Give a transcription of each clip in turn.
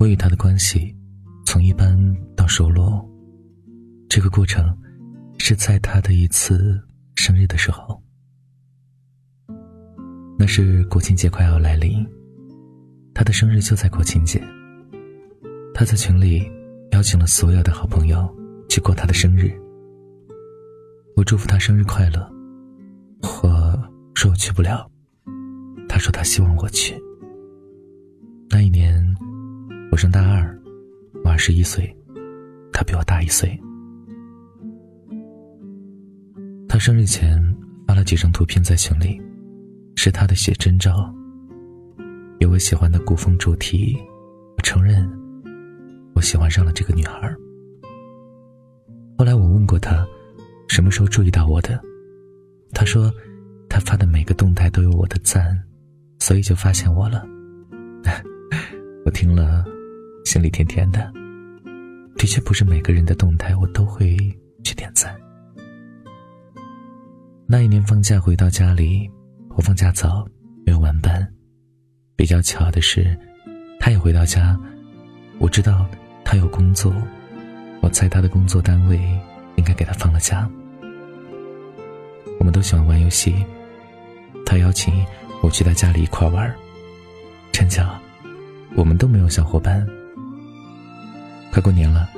我与他的关系从一般到熟络，这个过程是在他的一次生日的时候。那是国庆节快要来临，他的生日就在国庆节。他在群里邀请了所有的好朋友去过他的生日。我祝福他生日快乐，我说我去不了，他说他希望我去。我上大二，我二十一岁，他比我大一岁。他生日前发了几张图片在群里，是他的写真照，有我喜欢的古风主题。我承认，我喜欢上了这个女孩。后来我问过他，什么时候注意到我的？他说，他发的每个动态都有我的赞，所以就发现我了。我听了，心里甜甜的。的确，不是每个人的动态我都会去点赞。那一年放假回到家里，我放假早，没有晚班。比较巧的是，他也回到家。我知道他有工作，我猜他的工作单位应该给他放了假。我们都喜欢玩游戏，他邀请我去他家里一块玩。真巧。我们都没有小伙伴。快过年了，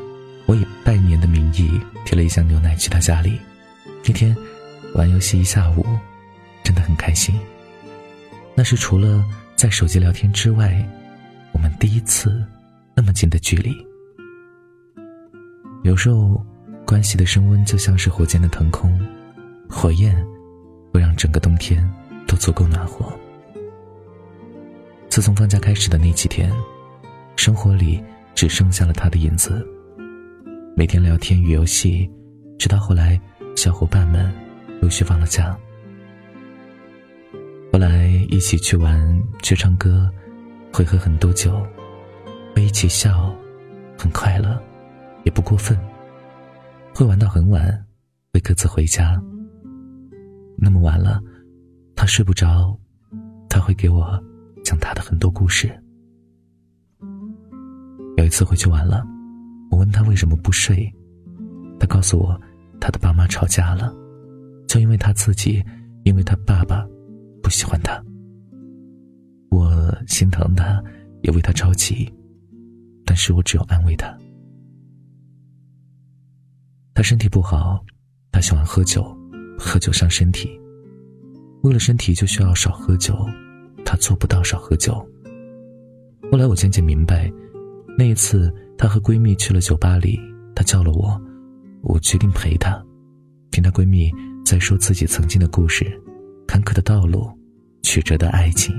我以拜年的名义提了一箱牛奶去他家里。那天玩游戏一下午，真的很开心。那是除了在手机聊天之外，我们第一次那么近的距离。有时候，关系的升温就像是火箭的腾空，火焰会让整个冬天都足够暖和。自从放假开始的那几天，生活里只剩下了他的影子。每天聊天与游戏，直到后来小伙伴们陆续放了假。后来一起去玩、去唱歌，会喝很多酒，会一起笑，很快乐，也不过分。会玩到很晚，会各自回家。那么晚了，他睡不着，他会给我。讲他的很多故事。有一次回去晚了，我问他为什么不睡，他告诉我，他的爸妈吵架了，就因为他自己，因为他爸爸不喜欢他。我心疼他，也为他着急，但是我只有安慰他。他身体不好，他喜欢喝酒，喝酒伤身体，为了身体就需要少喝酒。她做不到少喝酒。后来我渐渐明白，那一次她和闺蜜去了酒吧里，她叫了我，我决定陪她，听她闺蜜在说自己曾经的故事，坎坷的道路，曲折的爱情，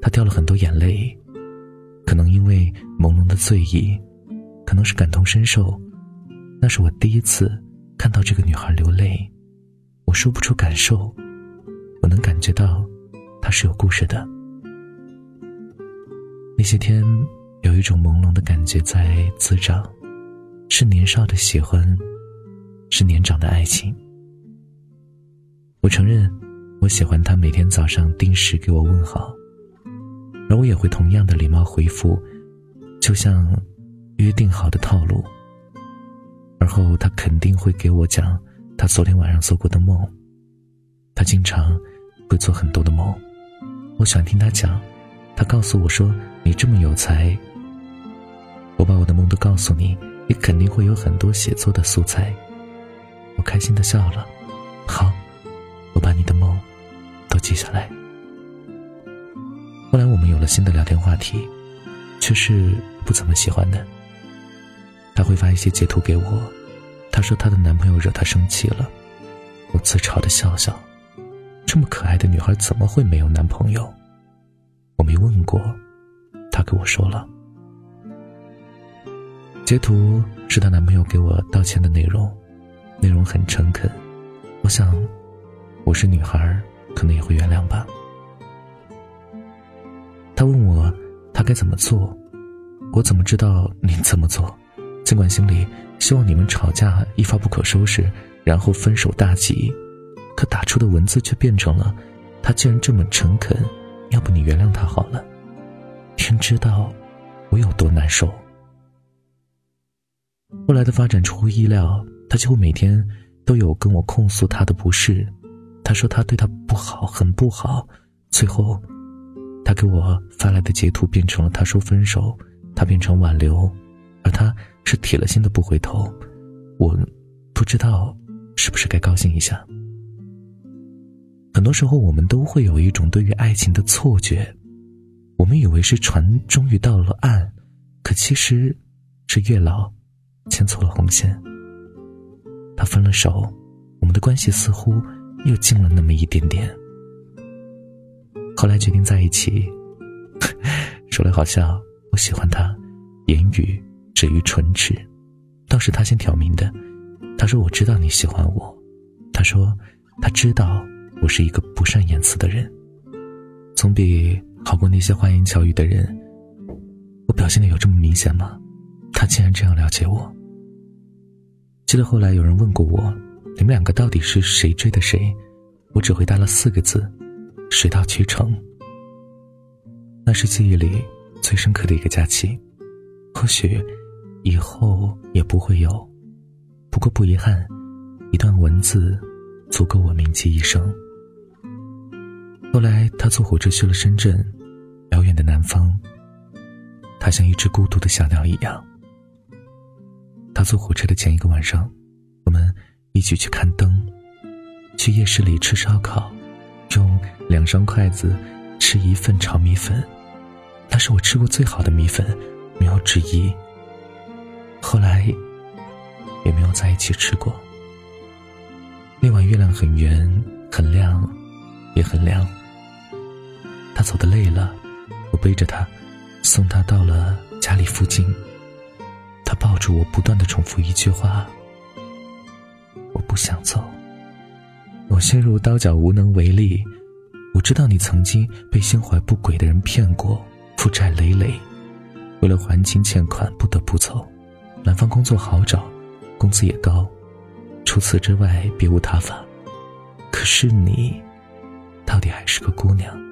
她掉了很多眼泪，可能因为朦胧的醉意，可能是感同身受，那是我第一次看到这个女孩流泪，我说不出感受，我能感觉到。她是有故事的。那些天，有一种朦胧的感觉在滋长，是年少的喜欢，是年长的爱情。我承认，我喜欢他每天早上定时给我问好，而我也会同样的礼貌回复，就像约定好的套路。而后，他肯定会给我讲他昨天晚上做过的梦。他经常会做很多的梦。我喜欢听他讲，他告诉我说：“你这么有才，我把我的梦都告诉你，你肯定会有很多写作的素材。”我开心的笑了。好，我把你的梦都记下来。后来我们有了新的聊天话题，却是不怎么喜欢的。他会发一些截图给我，他说她的男朋友惹她生气了，我自嘲的笑笑。这么可爱的女孩怎么会没有男朋友？我没问过，她跟我说了。截图是她男朋友给我道歉的内容，内容很诚恳。我想，我是女孩，可能也会原谅吧。他问我，他该怎么做？我怎么知道你怎么做？尽管心里希望你们吵架一发不可收拾，然后分手大吉。可打出的文字却变成了：“他既然这么诚恳，要不你原谅他好了。”天知道，我有多难受。后来的发展出乎意料，他几乎每天都有跟我控诉他的不是。他说他对他不好，很不好。最后，他给我发来的截图变成了他说分手，他变成挽留，而他是铁了心的不回头。我不知道是不是该高兴一下。很多时候，我们都会有一种对于爱情的错觉，我们以为是船终于到了岸，可其实是月老牵错了红线。他分了手，我们的关系似乎又近了那么一点点。后来决定在一起，说来好笑，我喜欢他，言语止于唇齿，倒是他先挑明的。他说：“我知道你喜欢我。”他说：“他知道我是一个不善言辞的人，总比好过那些花言巧语的人。”我表现的有这么明显吗？他竟然这样了解我。记得后来有人问过我：“你们两个到底是谁追的谁？”我只回答了四个字。水到渠成，那是记忆里最深刻的一个假期，或许以后也不会有，不过不遗憾，一段文字足够我铭记一生。后来他坐火车去了深圳，遥远的南方。他像一只孤独的小鸟一样。他坐火车的前一个晚上，我们一起去看灯，去夜市里吃烧烤。用两双筷子吃一份炒米粉，那是我吃过最好的米粉，没有之一。后来也没有在一起吃过。那晚月亮很圆，很亮，也很凉。他走的累了，我背着他，送他到了家里附近。他抱住我，不断的重复一句话：“我不想走。”我陷入刀绞无能为力。我知道你曾经被心怀不轨的人骗过，负债累累，为了还清欠款不得不走。南方工作好找，工资也高，除此之外别无他法。可是你，到底还是个姑娘。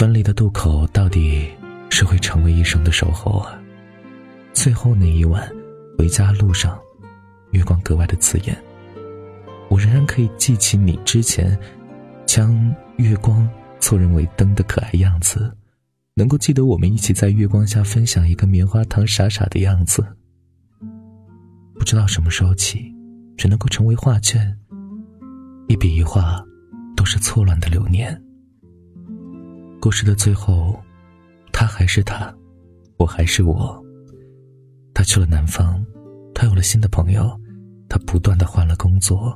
分离的渡口到底是会成为一生的守候啊。最后那一晚，回家路上，月光格外的刺眼。我仍然可以记起你之前，将月光错认为灯的可爱样子，能够记得我们一起在月光下分享一个棉花糖傻傻的样子。不知道什么时候起，只能够成为画卷，一笔一画，都是错乱的流年。故事的最后，他还是他，我还是我。他去了南方，他有了新的朋友，他不断的换了工作。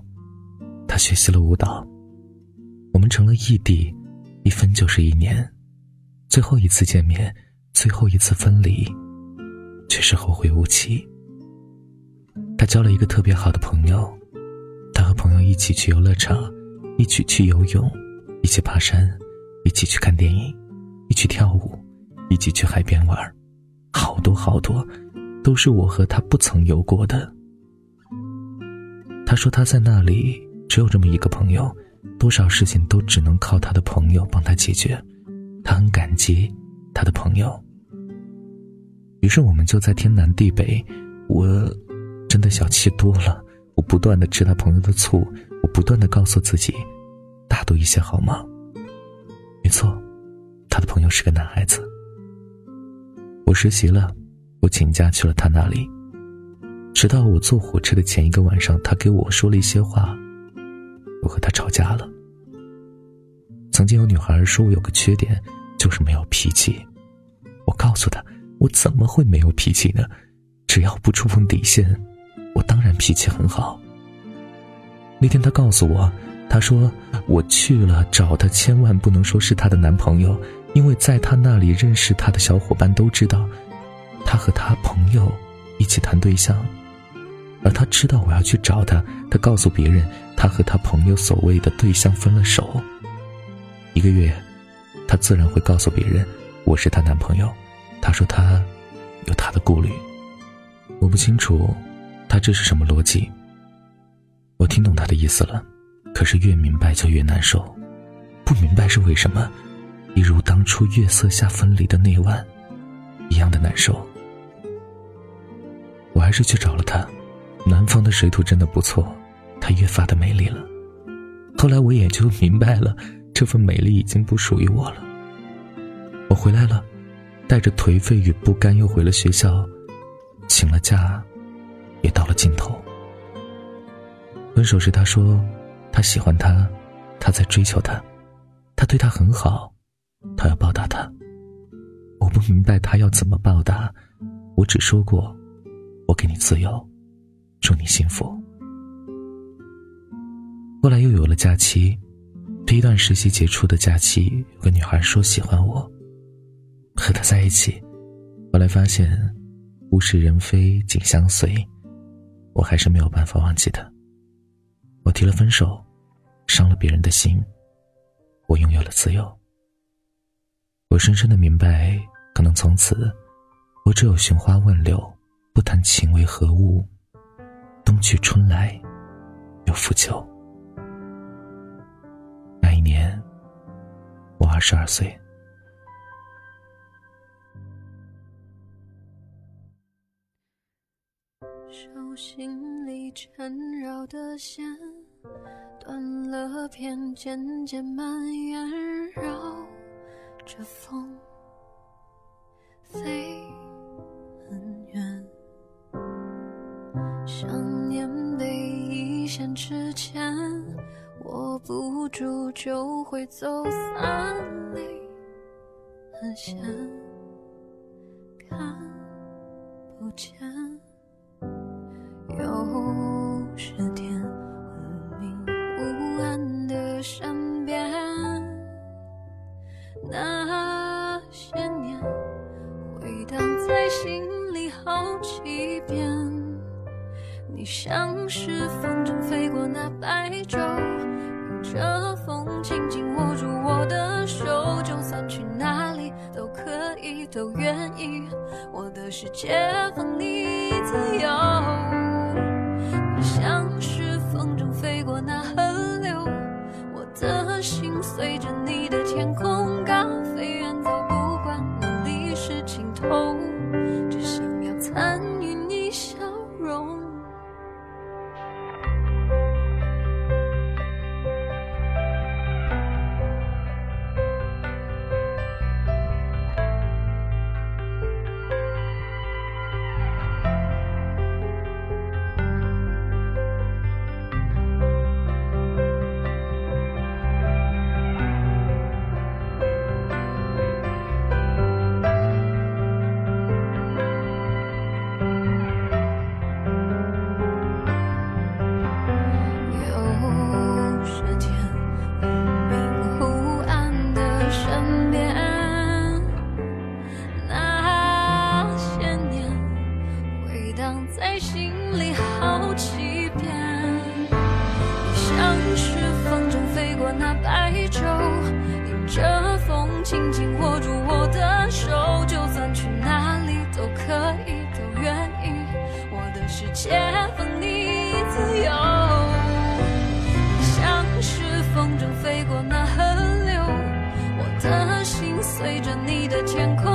他学习了舞蹈，我们成了异地，一分就是一年，最后一次见面，最后一次分离，却是后会无期。他交了一个特别好的朋友，他和朋友一起去游乐场，一起去游泳，一起爬山，一起去看电影，一起跳舞，一起去海边玩，好多好多，都是我和他不曾有过的。他说他在那里。只有这么一个朋友，多少事情都只能靠他的朋友帮他解决。他很感激他的朋友。于是我们就在天南地北，我真的小气多了。我不断的吃他朋友的醋，我不断的告诉自己，大度一些好吗？没错，他的朋友是个男孩子。我实习了，我请假去了他那里。直到我坐火车的前一个晚上，他给我说了一些话。我和他吵架了。曾经有女孩说我有个缺点，就是没有脾气。我告诉她，我怎么会没有脾气呢？只要不触碰底线，我当然脾气很好。那天他告诉我，他说我去了找他，千万不能说是他的男朋友，因为在他那里认识他的小伙伴都知道，他和他朋友一起谈对象。而他知道我要去找他，他告诉别人，他和他朋友所谓的对象分了手。一个月，他自然会告诉别人，我是她男朋友。他说他有他的顾虑，我不清楚他这是什么逻辑。我听懂他的意思了，可是越明白就越难受。不明白是为什么，一如当初月色下分离的那晚，一样的难受。我还是去找了他，南方的水土真的不错，他越发的美丽了。后来我也就明白了，这份美丽已经不属于我了。我回来了，带着颓废与不甘又回了学校，请了假，也到了尽头。分手时他说，他喜欢他，他在追求他，他对他很好，他要报答他。我不明白他要怎么报答，我只说过。我给你自由，祝你幸福。后来又有了假期，第一段实习结束的假期，有个女孩说喜欢我，和她在一起。后来发现，物是人非，景相随，我还是没有办法忘记她。我提了分手，伤了别人的心，我拥有了自由。我深深的明白，可能从此，我只有寻花问柳。不谈情为何物，冬去春来又复旧。那一年，我二十二岁。手心里缠绕的线断了片，渐渐蔓延，绕着风飞很远。想念被一线。之前握不住就会走散，泪很咸，看不见。的心随着你的天空